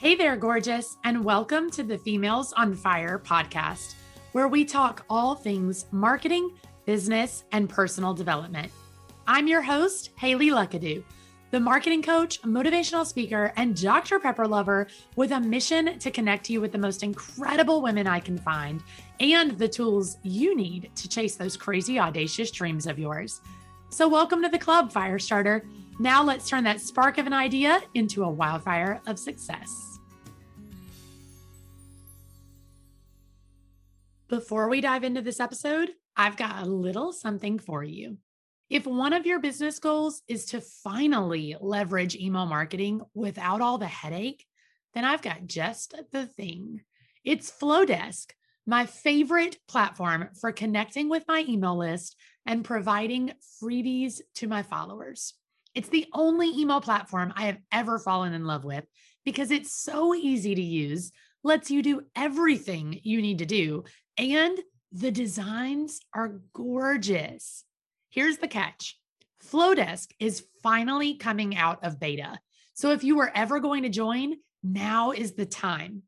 Hey there, gorgeous, and welcome to the Females on Fire podcast, where we talk all things marketing, business, and personal development. I'm your host, Hayley Luckadoo, the marketing coach, motivational speaker, and Dr. Pepper lover with a mission to connect you with the most incredible women I can find and the tools you need to chase those crazy, audacious dreams of yours. So, welcome to the club, Firestarter. Now, let's turn that spark of an idea into a wildfire of success. Before we dive into this episode, I've got a little something for you. If one of your business goals is to finally leverage email marketing without all the headache, then I've got just the thing. It's Flodesk, my favorite platform for connecting with my email list and providing freebies to my followers. It's the only email platform I have ever fallen in love with because it's so easy to use, lets you do everything you need to do, and the designs are gorgeous. Here's the catch Flodesk is finally coming out of beta. So if you were ever going to join, now is the time.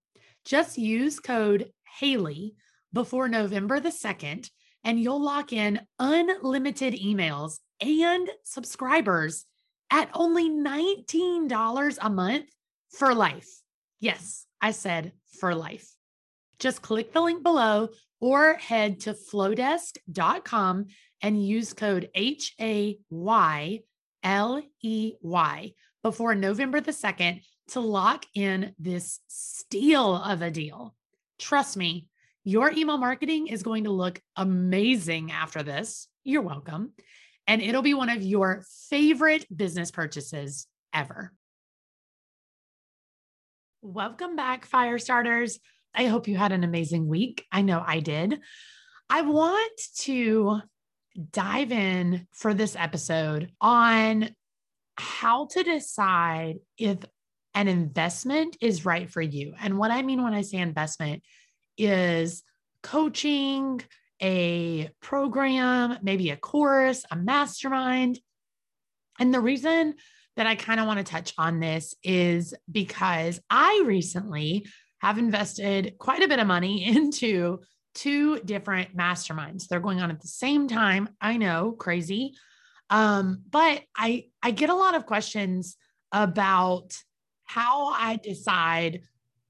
Just use code Hayley before November the 2nd, and you'll lock in unlimited emails and subscribers at only $19 a month for life. Yes, I said for life. Just click the link below or head to flodesk.com and use code H A Y L E Y before November the 2nd to lock in this steal of a deal. Trust me, your email marketing is going to look amazing after this. You're welcome and it'll be one of your favorite business purchases ever. Welcome back, fire starters. I hope you had an amazing week. I know I did. I want to dive in for this episode on how to decide if an investment is right for you. And what I mean when I say investment is coaching, a program, maybe a course, a mastermind. And the reason that I kind of want to touch on this is because I recently have invested quite a bit of money into two different masterminds. They're going on at the same time. I know, crazy. Um, but I I get a lot of questions about how I decide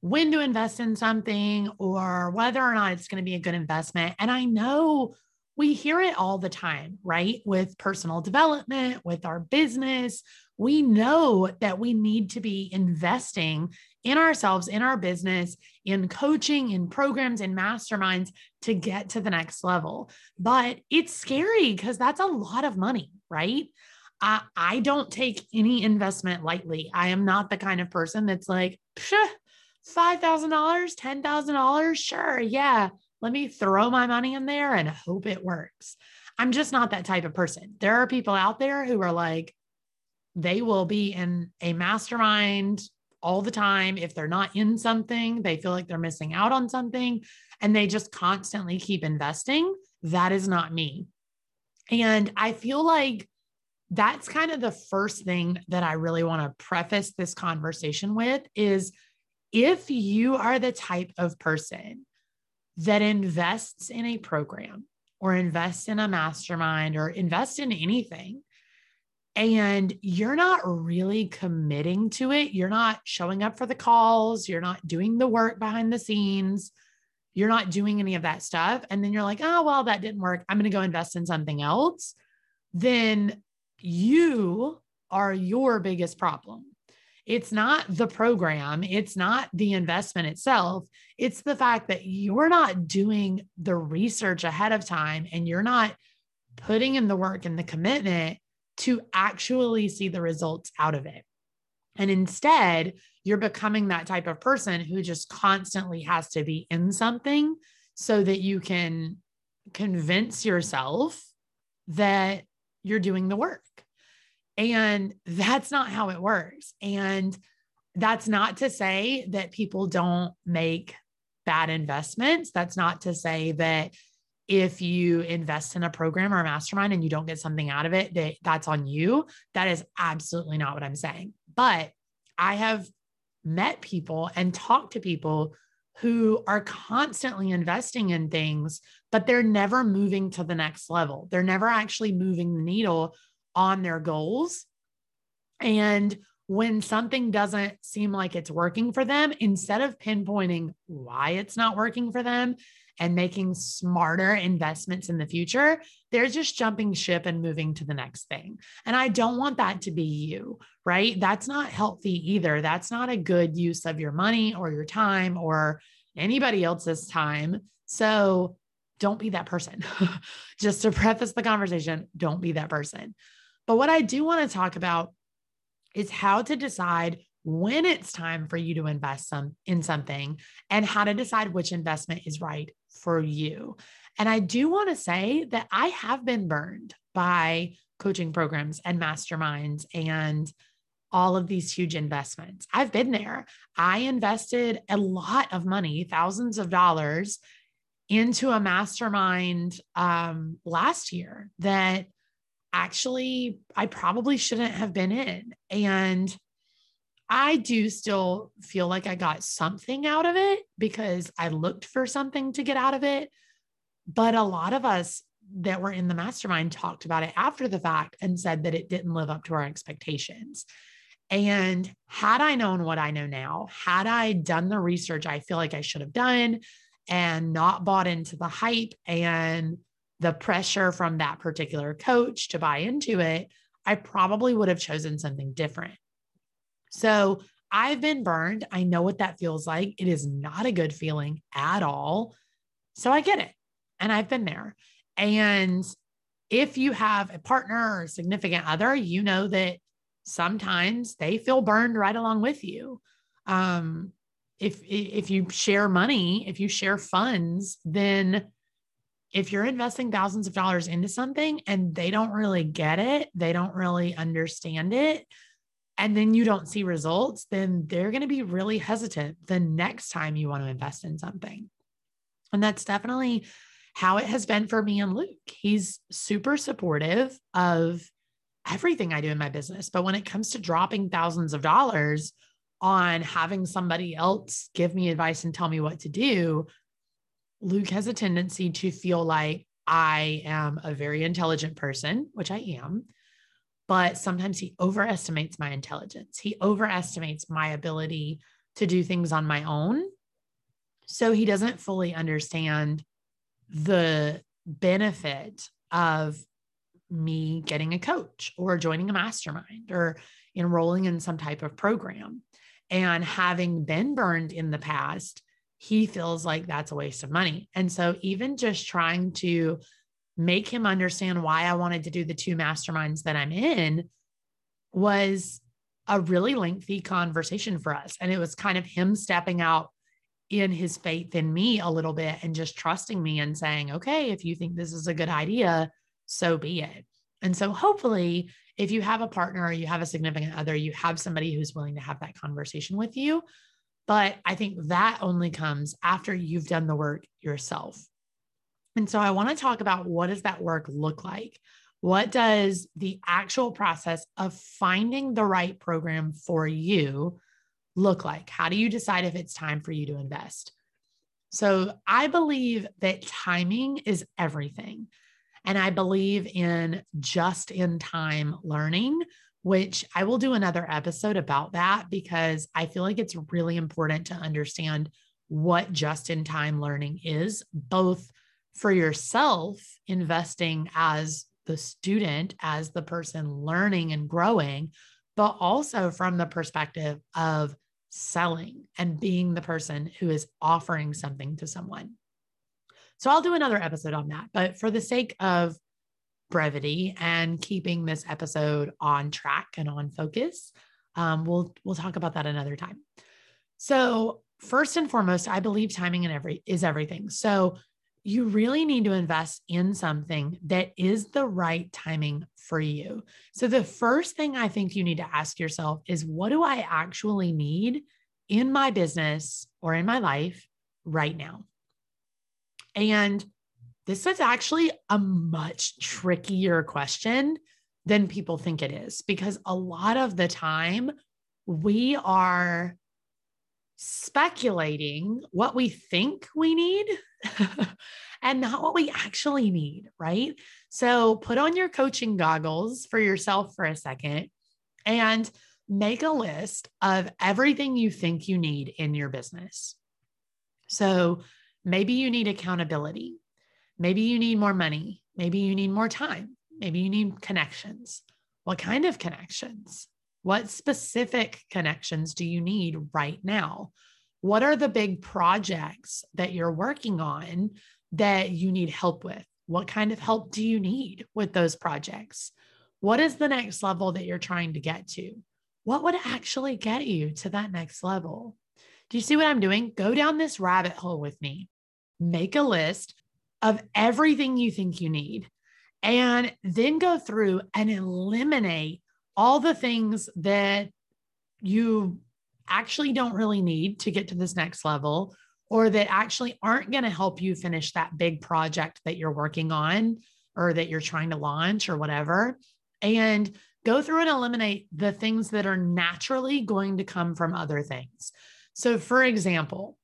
when to invest in something or whether or not it's going to be a good investment. And I know we hear it all the time, right? With personal development, with our business, we know that we need to be investing in ourselves, in our business, in coaching, in programs, in masterminds to get to the next level. But it's scary because that's a lot of money, right? I, I don't take any investment lightly. I am not the kind of person that's like, $5,000, $10,000, sure, yeah, let me throw my money in there and hope it works. I'm just not that type of person. There are people out there who are like, they will be in a mastermind all the time. If they're not in something, they feel like they're missing out on something and they just constantly keep investing. That is not me. And I feel like that's kind of the first thing that I really want to preface this conversation with is if you are the type of person that invests in a program or invests in a mastermind or invest in anything and you're not really committing to it, you're not showing up for the calls, you're not doing the work behind the scenes, you're not doing any of that stuff. And then you're like, oh, well, that didn't work. I'm going to go invest in something else. Then you are your biggest problem. It's not the program, it's not the investment itself. It's the fact that you're not doing the research ahead of time and you're not putting in the work and the commitment to actually see the results out of it. And instead, you're becoming that type of person who just constantly has to be in something so that you can convince yourself that you're doing the work. And that's not how it works. And that's not to say that people don't make bad investments. That's not to say that if you invest in a program or a mastermind and you don't get something out of it, that that's on you. That is absolutely not what I'm saying. But I have met people and talked to people who are constantly investing in things, but they're never moving to the next level. They're never actually moving the needle on their goals. And when something doesn't seem like it's working for them, instead of pinpointing why it's not working for them and making smarter investments in the future, they're just jumping ship and moving to the next thing. And I don't want that to be you, right? That's not healthy either. That's not a good use of your money or your time or anybody else's time. So don't be that person. just to preface the conversation, don't be that person. But what I do want to talk about is how to decide when it's time for you to invest some in something and how to decide which investment is right for you. And I do want to say that I have been burned by coaching programs and masterminds and all of these huge investments. I've been there. I invested a lot of money, thousands of dollars into a mastermind um, last year that actually I probably shouldn't have been in. And I do still feel like I got something out of it because I looked for something to get out of it. But a lot of us that were in the mastermind talked about it after the fact and said that it didn't live up to our expectations. And had I known what I know now, had I done the research I feel like I should have done and not bought into the hype and the pressure from that particular coach to buy into it, I probably would have chosen something different. So I've been burned. I know what that feels like. It is not a good feeling at all. So I get it. And I've been there. And if you have a partner or significant other, you know that sometimes they feel burned right along with you. Um, if if you share money, if you share funds, then if you're investing thousands of dollars into something and they don't really get it, they don't really understand it, and then you don't see results, then they're going to be really hesitant the next time you want to invest in something. And that's definitely how it has been for me and Luke. He's super supportive of everything I do in my business. But when it comes to dropping thousands of dollars on having somebody else give me advice and tell me what to do, Luke has a tendency to feel like I am a very intelligent person, which I am, but sometimes he overestimates my intelligence. He overestimates my ability to do things on my own. So he doesn't fully understand the benefit of me getting a coach or joining a mastermind or enrolling in some type of program. And having been burned in the past, he feels like that's a waste of money. And so, even just trying to make him understand why I wanted to do the two masterminds that I'm in was a really lengthy conversation for us. And it was kind of him stepping out in his faith in me a little bit and just trusting me and saying, okay, if you think this is a good idea, so be it. And so, hopefully, if you have a partner you have a significant other, you have somebody who's willing to have that conversation with you but I think that only comes after you've done the work yourself. And so I want to talk about what does that work look like? What does the actual process of finding the right program for you look like? How do you decide if it's time for you to invest? So I believe that timing is everything. And I believe in just in time learning, which I will do another episode about that because I feel like it's really important to understand what just in time learning is, both for yourself, investing as the student, as the person learning and growing, but also from the perspective of selling and being the person who is offering something to someone. So I'll do another episode on that. But for the sake of brevity and keeping this episode on track and on focus. Um, we'll we'll talk about that another time. So first and foremost, I believe timing and every is everything. So you really need to invest in something that is the right timing for you. So the first thing I think you need to ask yourself is what do I actually need in my business or in my life right now? And this is actually a much trickier question than people think it is because a lot of the time we are speculating what we think we need and not what we actually need, right? So put on your coaching goggles for yourself for a second and make a list of everything you think you need in your business. So maybe you need accountability. Maybe you need more money. Maybe you need more time. Maybe you need connections. What kind of connections? What specific connections do you need right now? What are the big projects that you're working on that you need help with? What kind of help do you need with those projects? What is the next level that you're trying to get to? What would actually get you to that next level? Do you see what I'm doing? Go down this rabbit hole with me. Make a list of everything you think you need, and then go through and eliminate all the things that you actually don't really need to get to this next level or that actually aren't going to help you finish that big project that you're working on or that you're trying to launch or whatever. And go through and eliminate the things that are naturally going to come from other things. So, for example,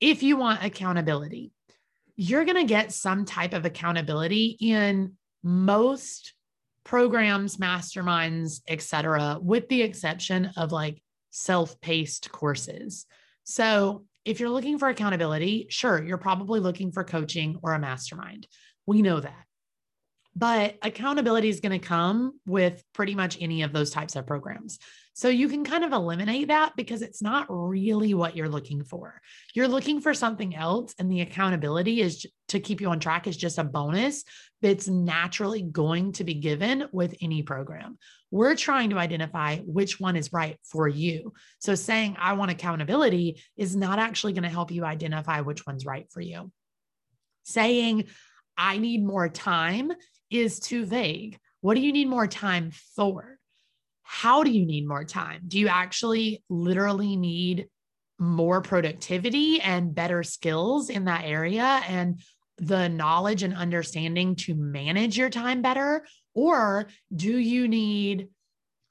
if you want accountability, you're going to get some type of accountability in most programs, masterminds, etc., with the exception of like self-paced courses. So, if you're looking for accountability, sure, you're probably looking for coaching or a mastermind. We know that. But accountability is going to come with pretty much any of those types of programs. So you can kind of eliminate that because it's not really what you're looking for. You're looking for something else, and the accountability is to keep you on track is just a bonus that's naturally going to be given with any program. We're trying to identify which one is right for you. So saying I want accountability is not actually going to help you identify which one's right for you. Saying I need more time is too vague. What do you need more time for? How do you need more time? Do you actually literally need more productivity and better skills in that area and the knowledge and understanding to manage your time better? Or do you need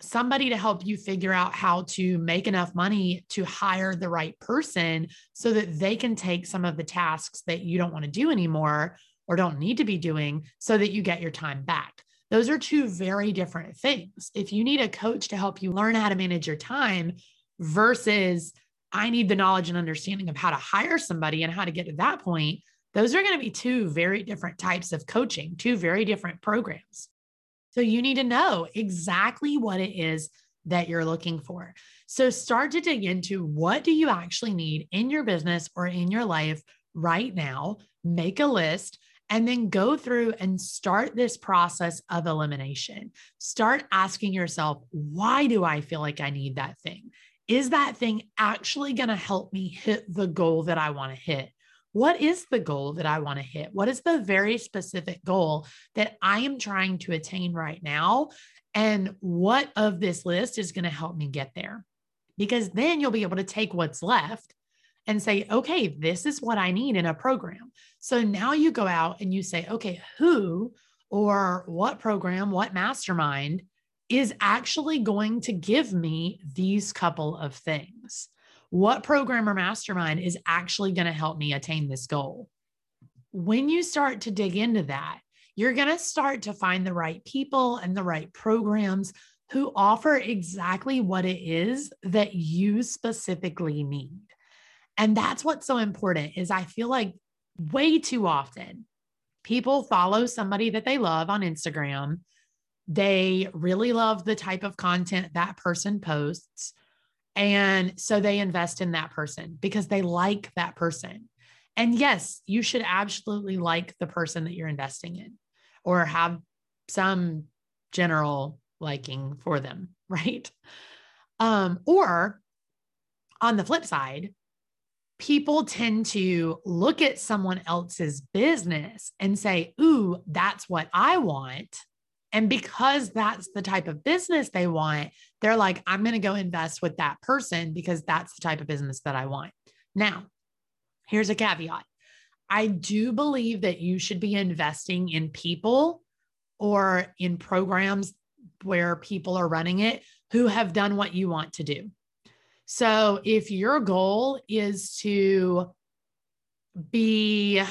somebody to help you figure out how to make enough money to hire the right person so that they can take some of the tasks that you don't want to do anymore or don't need to be doing so that you get your time back? Those are two very different things. If you need a coach to help you learn how to manage your time versus I need the knowledge and understanding of how to hire somebody and how to get to that point, those are going to be two very different types of coaching, two very different programs. So you need to know exactly what it is that you're looking for. So start to dig into what do you actually need in your business or in your life right now? Make a list and then go through and start this process of elimination. Start asking yourself, why do I feel like I need that thing? Is that thing actually going to help me hit the goal that I want to hit? What is the goal that I want to hit? What is the very specific goal that I am trying to attain right now? And what of this list is going to help me get there? Because then you'll be able to take what's left and say, okay, this is what I need in a program. So now you go out and you say, okay, who or what program, what mastermind is actually going to give me these couple of things? What program or mastermind is actually going to help me attain this goal? When you start to dig into that, you're going to start to find the right people and the right programs who offer exactly what it is that you specifically need. And that's what's so important is I feel like way too often people follow somebody that they love on Instagram. They really love the type of content that person posts. And so they invest in that person because they like that person. And yes, you should absolutely like the person that you're investing in or have some general liking for them, right? Um, or on the flip side, people tend to look at someone else's business and say, Ooh, that's what I want. And because that's the type of business they want, they're like, I'm going to go invest with that person because that's the type of business that I want. Now, here's a caveat I do believe that you should be investing in people or in programs where people are running it who have done what you want to do. So if your goal is to be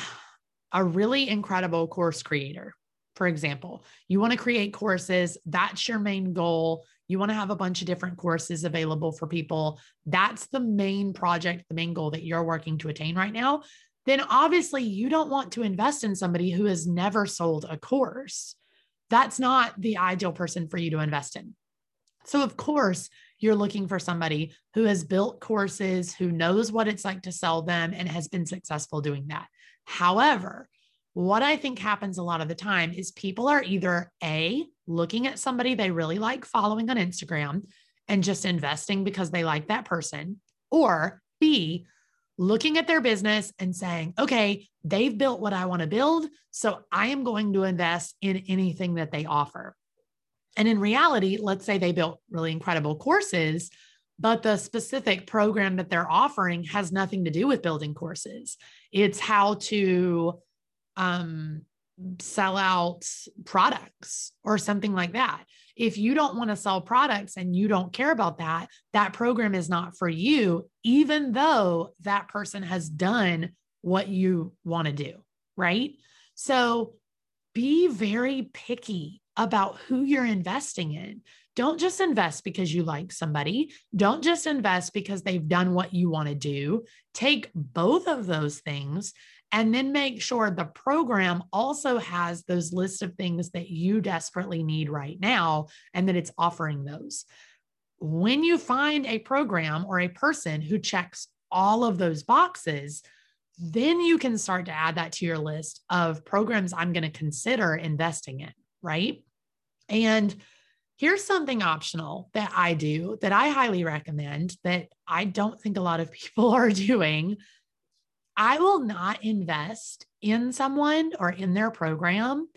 a really incredible course creator, for example, you want to create courses, that's your main goal. You want to have a bunch of different courses available for people. That's the main project, the main goal that you're working to attain right now. Then obviously you don't want to invest in somebody who has never sold a course. That's not the ideal person for you to invest in. So, of course, you're looking for somebody who has built courses, who knows what it's like to sell them, and has been successful doing that. However, what I think happens a lot of the time is people are either A, looking at somebody they really like following on Instagram and just investing because they like that person, or B, looking at their business and saying, okay, they've built what I want to build. So I am going to invest in anything that they offer. And in reality, let's say they built really incredible courses, but the specific program that they're offering has nothing to do with building courses. It's how to um, sell out products or something like that. If you don't want to sell products and you don't care about that, that program is not for you, even though that person has done what you want to do. Right. So be very picky about who you're investing in. Don't just invest because you like somebody. Don't just invest because they've done what you want to do. Take both of those things and then make sure the program also has those lists of things that you desperately need right now and that it's offering those. When you find a program or a person who checks all of those boxes, then you can start to add that to your list of programs I'm going to consider investing in, right? And here's something optional that I do that I highly recommend that I don't think a lot of people are doing. I will not invest in someone or in their program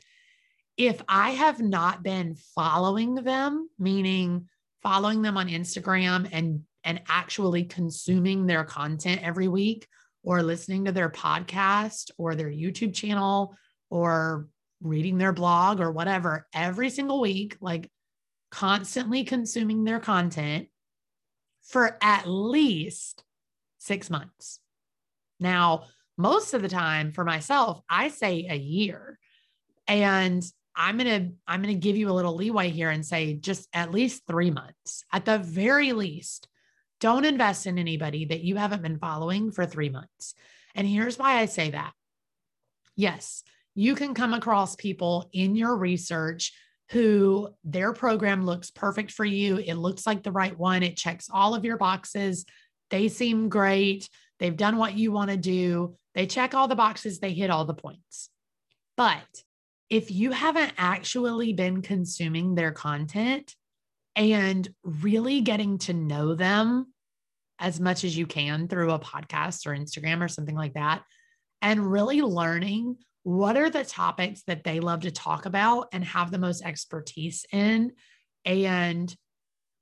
if I have not been following them, meaning following them on Instagram and and actually consuming their content every week or listening to their podcast or their YouTube channel or reading their blog or whatever every single week, like constantly consuming their content for at least six months. Now, most of the time for myself, I say a year. And I'm going to I'm going to give you a little leeway here and say just at least 3 months. At the very least, don't invest in anybody that you haven't been following for 3 months. And here's why I say that. Yes, you can come across people in your research who their program looks perfect for you. It looks like the right one. It checks all of your boxes. They seem great. They've done what you want to do. They check all the boxes, they hit all the points. But if you haven't actually been consuming their content and really getting to know them as much as you can through a podcast or Instagram or something like that, and really learning what are the topics that they love to talk about and have the most expertise in, and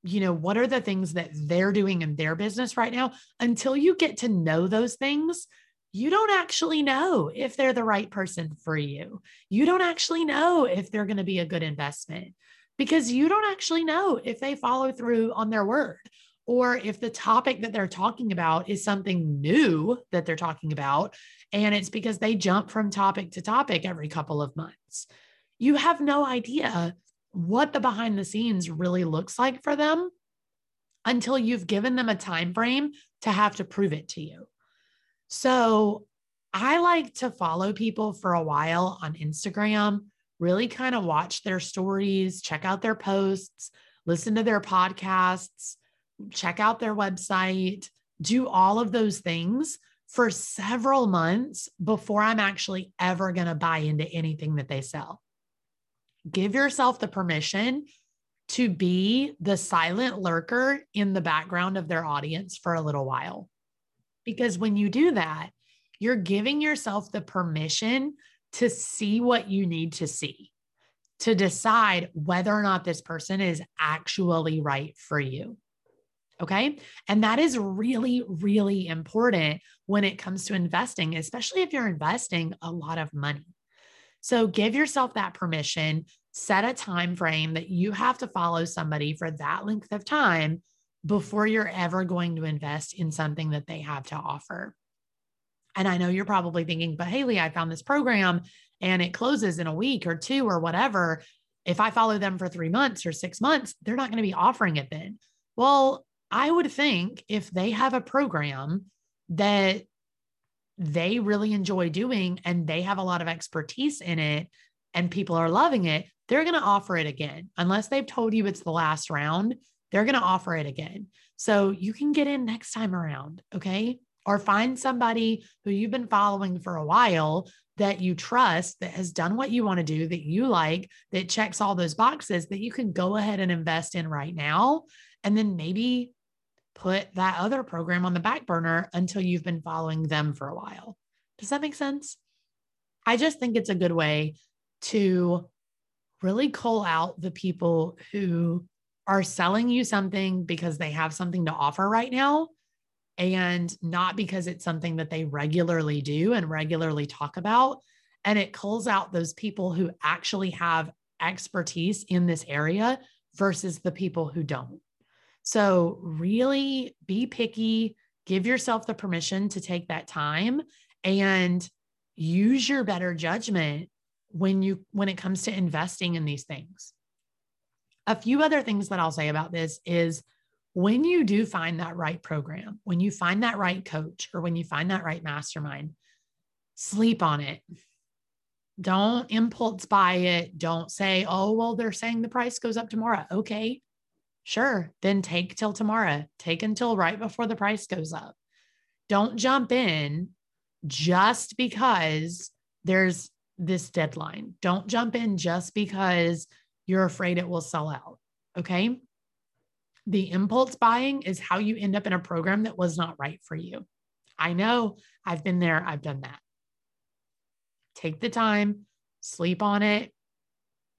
you know, what are the things that they're doing in their business right now? Until you get to know those things, you don't actually know if they're the right person for you. You don't actually know if they're going to be a good investment because you don't actually know if they follow through on their word or if the topic that they're talking about is something new that they're talking about and it's because they jump from topic to topic every couple of months. You have no idea what the behind the scenes really looks like for them until you've given them a time frame to have to prove it to you. So, I like to follow people for a while on Instagram, really kind of watch their stories, check out their posts, listen to their podcasts, check out their website, do all of those things for several months before I'm actually ever going to buy into anything that they sell give yourself the permission to be the silent lurker in the background of their audience for a little while. Because when you do that, you're giving yourself the permission to see what you need to see, to decide whether or not this person is actually right for you. Okay. And that is really, really important when it comes to investing, especially if you're investing a lot of money. So give yourself that permission, set a time frame that you have to follow somebody for that length of time before you're ever going to invest in something that they have to offer. And I know you're probably thinking, but Hayley, I found this program and it closes in a week or two or whatever. If I follow them for three months or six months, they're not going to be offering it then. Well, I would think if they have a program that they really enjoy doing and they have a lot of expertise in it and people are loving it, they're going to offer it again. Unless they've told you it's the last round, they're going to offer it again. So you can get in next time around. Okay. Or find somebody who you've been following for a while that you trust, that has done what you want to do, that you like, that checks all those boxes that you can go ahead and invest in right now. And then maybe put that other program on the back burner until you've been following them for a while. Does that make sense? I just think it's a good way to really call out the people who are selling you something because they have something to offer right now and not because it's something that they regularly do and regularly talk about. And it calls out those people who actually have expertise in this area versus the people who don't. So, really be picky, give yourself the permission to take that time and use your better judgment when you when it comes to investing in these things. A few other things that I'll say about this is when you do find that right program, when you find that right coach, or when you find that right mastermind, sleep on it. Don't impulse buy it. Don't say, oh, well, they're saying the price goes up tomorrow. Okay, sure. Then take till tomorrow. Take until right before the price goes up. Don't jump in just because there's this deadline. Don't jump in just because you're afraid it will sell out. Okay. The impulse buying is how you end up in a program that was not right for you. I know I've been there, I've done that. Take the time, sleep on it,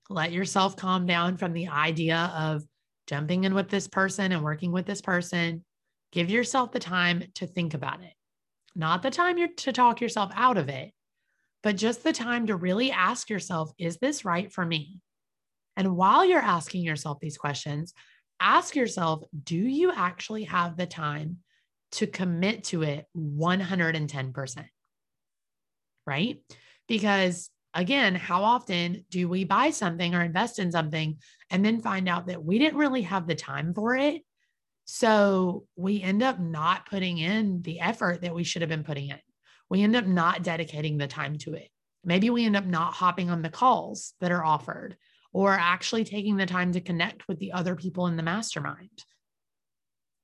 let yourself calm down from the idea of jumping in with this person and working with this person. Give yourself the time to think about it, not the time you're to talk yourself out of it, but just the time to really ask yourself, is this right for me? And while you're asking yourself these questions, ask yourself, do you actually have the time to commit to it 110%? Right? Because again, how often do we buy something or invest in something and then find out that we didn't really have the time for it? So we end up not putting in the effort that we should have been putting in. We end up not dedicating the time to it. Maybe we end up not hopping on the calls that are offered or actually taking the time to connect with the other people in the mastermind.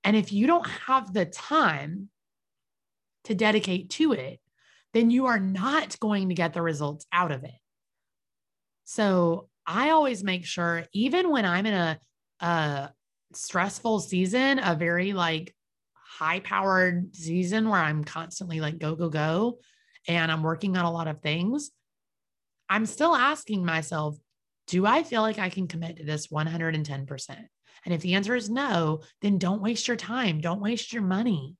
And if you don't have the time to dedicate to it, then you are not going to get the results out of it. So I always make sure, even when I'm in a, a stressful season, a very like high powered season where I'm constantly like go, go, go, and I'm working on a lot of things, I'm still asking myself, do I feel like I can commit to this 110%? And if the answer is no, then don't waste your time. Don't waste your money.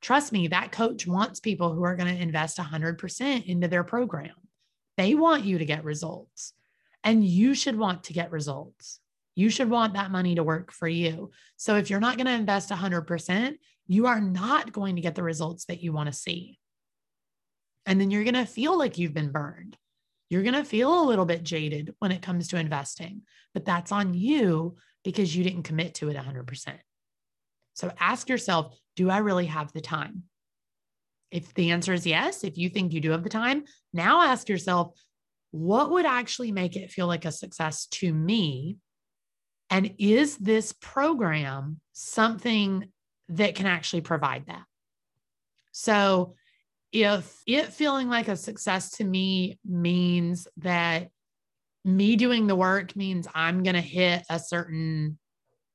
Trust me, that coach wants people who are going to invest 100% into their program. They want you to get results, and you should want to get results. You should want that money to work for you. So if you're not going to invest 100%, you are not going to get the results that you want to see. And then you're going to feel like you've been burned. You're going to feel a little bit jaded when it comes to investing, but that's on you because you didn't commit to it 100%. So ask yourself, do I really have the time? If the answer is yes, if you think you do have the time, now ask yourself, what would actually make it feel like a success to me? And is this program something that can actually provide that? So if it feeling like a success to me means that me doing the work means I'm going to hit a certain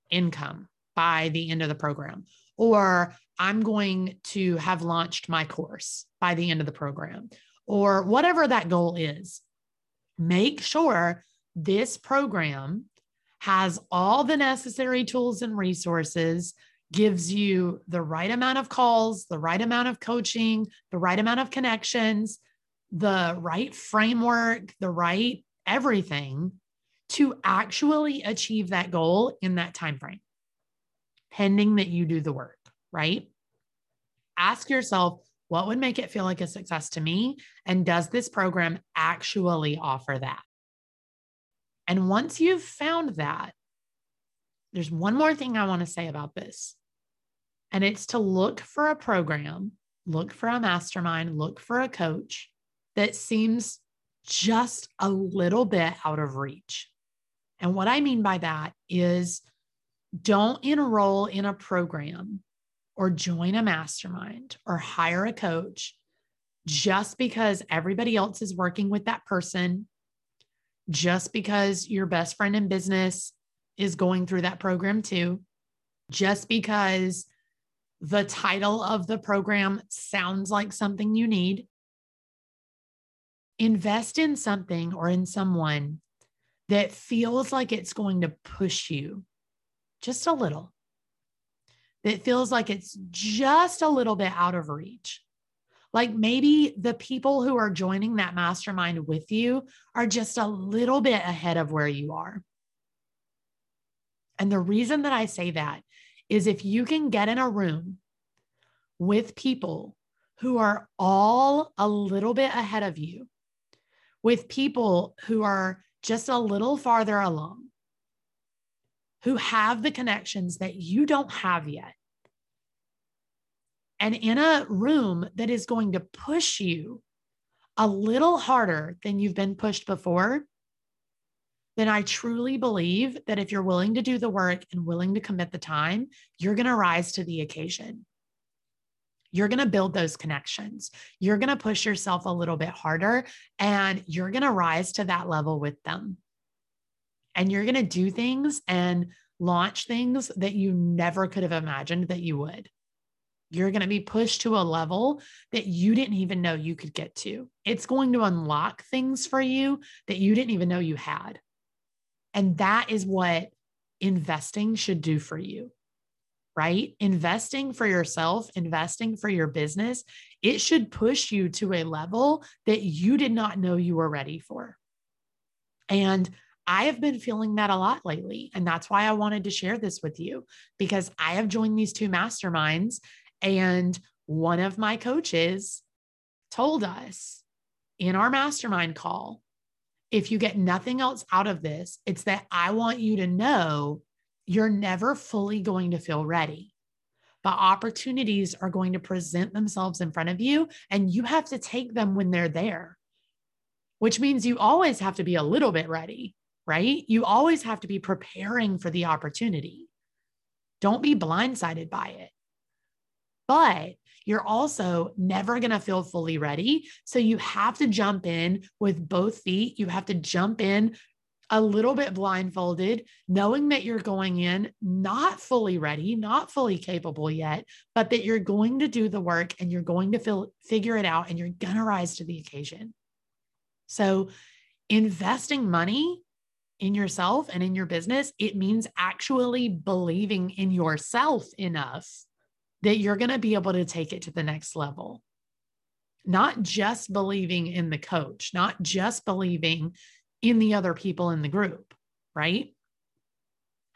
income by the end of the program, or I'm going to have launched my course by the end of the program, or whatever that goal is, make sure this program has all the necessary tools and resources gives you the right amount of calls, the right amount of coaching, the right amount of connections, the right framework, the right everything to actually achieve that goal in that time frame. Pending that you do the work, right? Ask yourself, what would make it feel like a success to me? And does this program actually offer that? And once you've found that, there's one more thing I want to say about this. And it's to look for a program, look for a mastermind, look for a coach that seems just a little bit out of reach. And what I mean by that is don't enroll in a program or join a mastermind or hire a coach just because everybody else is working with that person, just because your best friend in business is going through that program too, just because the title of the program sounds like something you need. Invest in something or in someone that feels like it's going to push you just a little, that feels like it's just a little bit out of reach. Like maybe the people who are joining that mastermind with you are just a little bit ahead of where you are. And the reason that I say that is if you can get in a room with people who are all a little bit ahead of you, with people who are just a little farther along, who have the connections that you don't have yet. And in a room that is going to push you a little harder than you've been pushed before, then I truly believe that if you're willing to do the work and willing to commit the time, you're going to rise to the occasion. You're going to build those connections. You're going to push yourself a little bit harder and you're going to rise to that level with them and you're going to do things and launch things that you never could have imagined that you would. You're going to be pushed to a level that you didn't even know you could get to. It's going to unlock things for you that you didn't even know you had. And that is what investing should do for you, right? Investing for yourself, investing for your business, it should push you to a level that you did not know you were ready for. And I have been feeling that a lot lately. And that's why I wanted to share this with you because I have joined these two masterminds. And one of my coaches told us in our mastermind call if you get nothing else out of this, it's that I want you to know you're never fully going to feel ready. But opportunities are going to present themselves in front of you, and you have to take them when they're there, which means you always have to be a little bit ready right? You always have to be preparing for the opportunity. Don't be blindsided by it. But you're also never going to feel fully ready. So you have to jump in with both feet. You have to jump in a little bit blindfolded, knowing that you're going in not fully ready, not fully capable yet, but that you're going to do the work and you're going to feel, figure it out and you're going to rise to the occasion. So investing money in yourself and in your business, it means actually believing in yourself enough that you're going to be able to take it to the next level. Not just believing in the coach, not just believing in the other people in the group, right?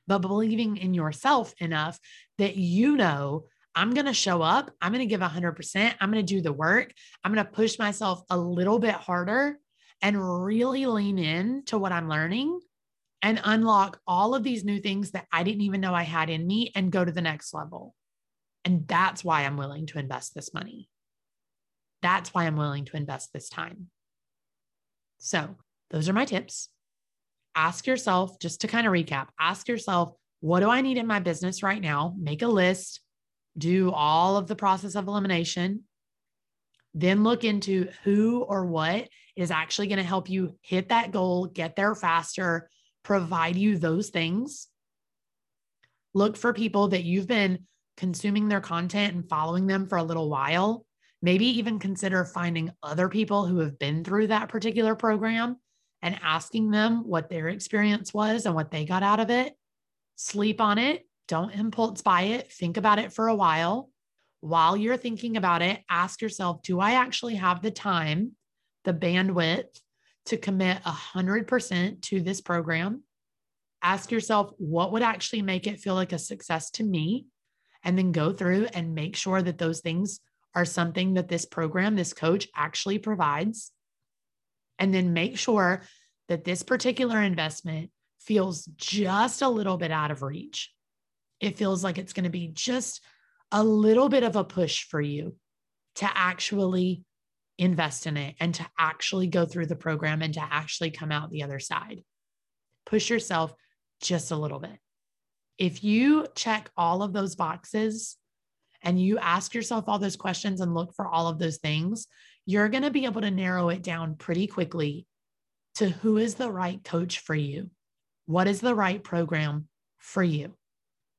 But believing in yourself enough that you know I'm going to show up, I'm going to give 100%, I'm going to do the work, I'm going to push myself a little bit harder and really lean in to what I'm learning and unlock all of these new things that I didn't even know I had in me and go to the next level. And that's why I'm willing to invest this money. That's why I'm willing to invest this time. So, those are my tips. Ask yourself, just to kind of recap, ask yourself, what do I need in my business right now? Make a list, do all of the process of elimination. Then look into who or what is actually going to help you hit that goal, get there faster, provide you those things. Look for people that you've been consuming their content and following them for a little while. Maybe even consider finding other people who have been through that particular program and asking them what their experience was and what they got out of it. Sleep on it. Don't impulse buy it. Think about it for a while. While you're thinking about it, ask yourself Do I actually have the time, the bandwidth, to commit 100% to this program? Ask yourself, what would actually make it feel like a success to me? And then go through and make sure that those things are something that this program, this coach actually provides. And then make sure that this particular investment feels just a little bit out of reach. It feels like it's going to be just a little bit of a push for you to actually invest in it and to actually go through the program and to actually come out the other side. Push yourself just a little bit. If you check all of those boxes and you ask yourself all those questions and look for all of those things, you're going to be able to narrow it down pretty quickly to who is the right coach for you. What is the right program for you?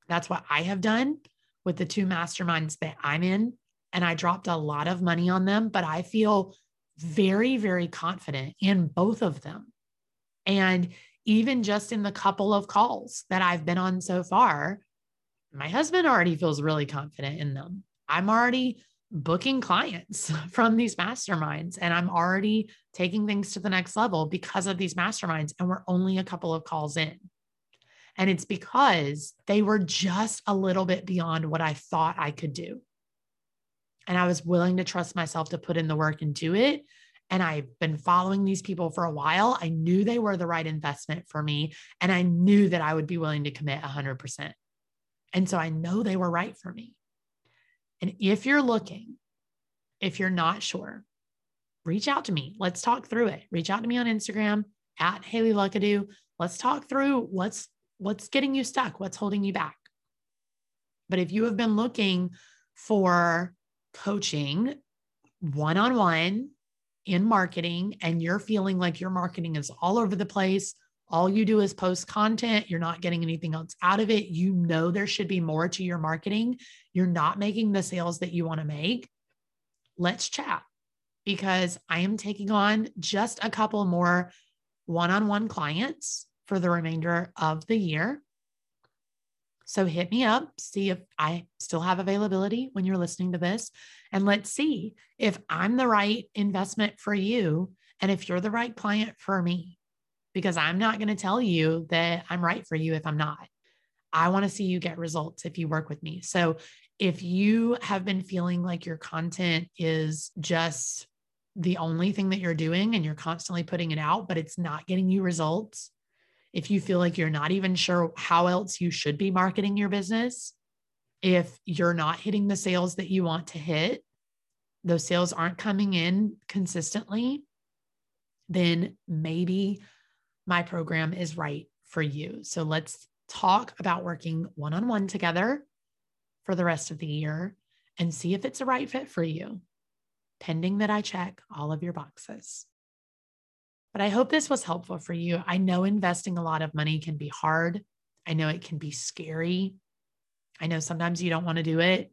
That's what I have done with the two masterminds that I'm in. And I dropped a lot of money on them, but I feel very, very confident in both of them. And even just in the couple of calls that I've been on so far, my husband already feels really confident in them. I'm already booking clients from these masterminds and I'm already taking things to the next level because of these masterminds. And we're only a couple of calls in. And it's because they were just a little bit beyond what I thought I could do. And I was willing to trust myself to put in the work and do it. And I've been following these people for a while. I knew they were the right investment for me. And I knew that I would be willing to commit 100%. And so I know they were right for me. And if you're looking, if you're not sure, reach out to me. Let's talk through it. Reach out to me on Instagram at Hayley Luckadoo. Let's talk through what's what's getting you stuck, what's holding you back. But if you have been looking for coaching one on one in marketing and you're feeling like your marketing is all over the place, all you do is post content, you're not getting anything else out of it, you know there should be more to your marketing, you're not making the sales that you want to make, let's chat because I am taking on just a couple more one on one clients for the remainder of the year. So hit me up, see if I still have availability when you're listening to this, and let's see if I'm the right investment for you and if you're the right client for me. Because I'm not going to tell you that I'm right for you if I'm not. I want to see you get results if you work with me. So if you have been feeling like your content is just the only thing that you're doing and you're constantly putting it out, but it's not getting you results, if you feel like you're not even sure how else you should be marketing your business, if you're not hitting the sales that you want to hit, those sales aren't coming in consistently, then maybe my program is right for you. So let's talk about working one on one together for the rest of the year and see if it's a right fit for you, pending that I check all of your boxes. But I hope this was helpful for you. I know investing a lot of money can be hard. I know it can be scary. I know sometimes you don't want to do it.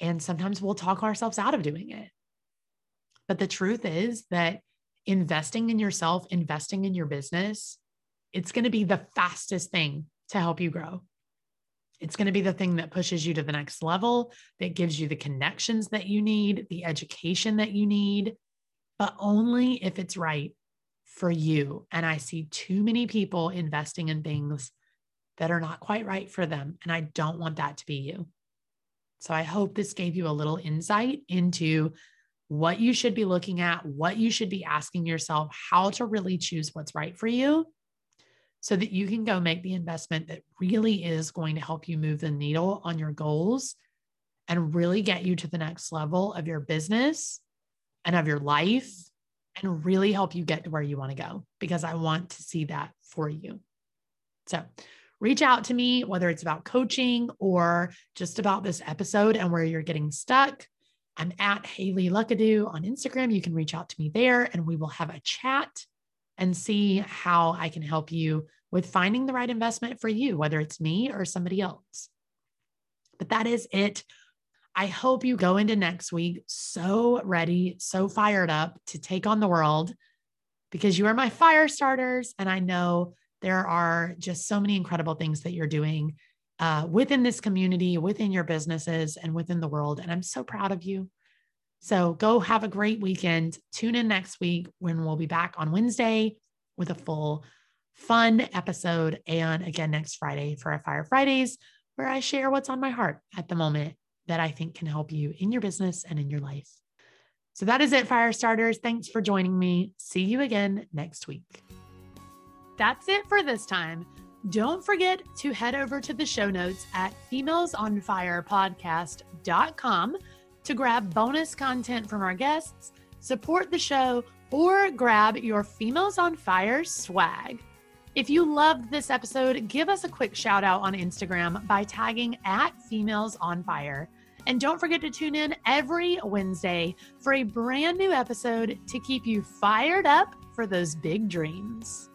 And sometimes we'll talk ourselves out of doing it. But the truth is that investing in yourself, investing in your business, it's going to be the fastest thing to help you grow. It's going to be the thing that pushes you to the next level, that gives you the connections that you need, the education that you need, but only if it's right for you. And I see too many people investing in things that are not quite right for them. And I don't want that to be you. So I hope this gave you a little insight into what you should be looking at, what you should be asking yourself, how to really choose what's right for you so that you can go make the investment that really is going to help you move the needle on your goals and really get you to the next level of your business and of your life and really help you get to where you want to go because I want to see that for you. So, reach out to me, whether it's about coaching or just about this episode and where you're getting stuck. I'm at Hayley Luckadoo on Instagram. You can reach out to me there and we will have a chat and see how I can help you with finding the right investment for you, whether it's me or somebody else. But that is it I hope you go into next week so ready, so fired up to take on the world because you are my fire starters. And I know there are just so many incredible things that you're doing uh, within this community, within your businesses, and within the world. And I'm so proud of you. So go have a great weekend. Tune in next week when we'll be back on Wednesday with a full fun episode. And again, next Friday for our Fire Fridays, where I share what's on my heart at the moment that I think can help you in your business and in your life. So that is it, fire starters. Thanks for joining me. See you again next week. That's it for this time. Don't forget to head over to the show notes at femalesonfirepodcast.com to grab bonus content from our guests, support the show, or grab your Females on Fire swag. If you loved this episode, give us a quick shout out on Instagram by tagging at Females on Fire. And don't forget to tune in every Wednesday for a brand new episode to keep you fired up for those big dreams.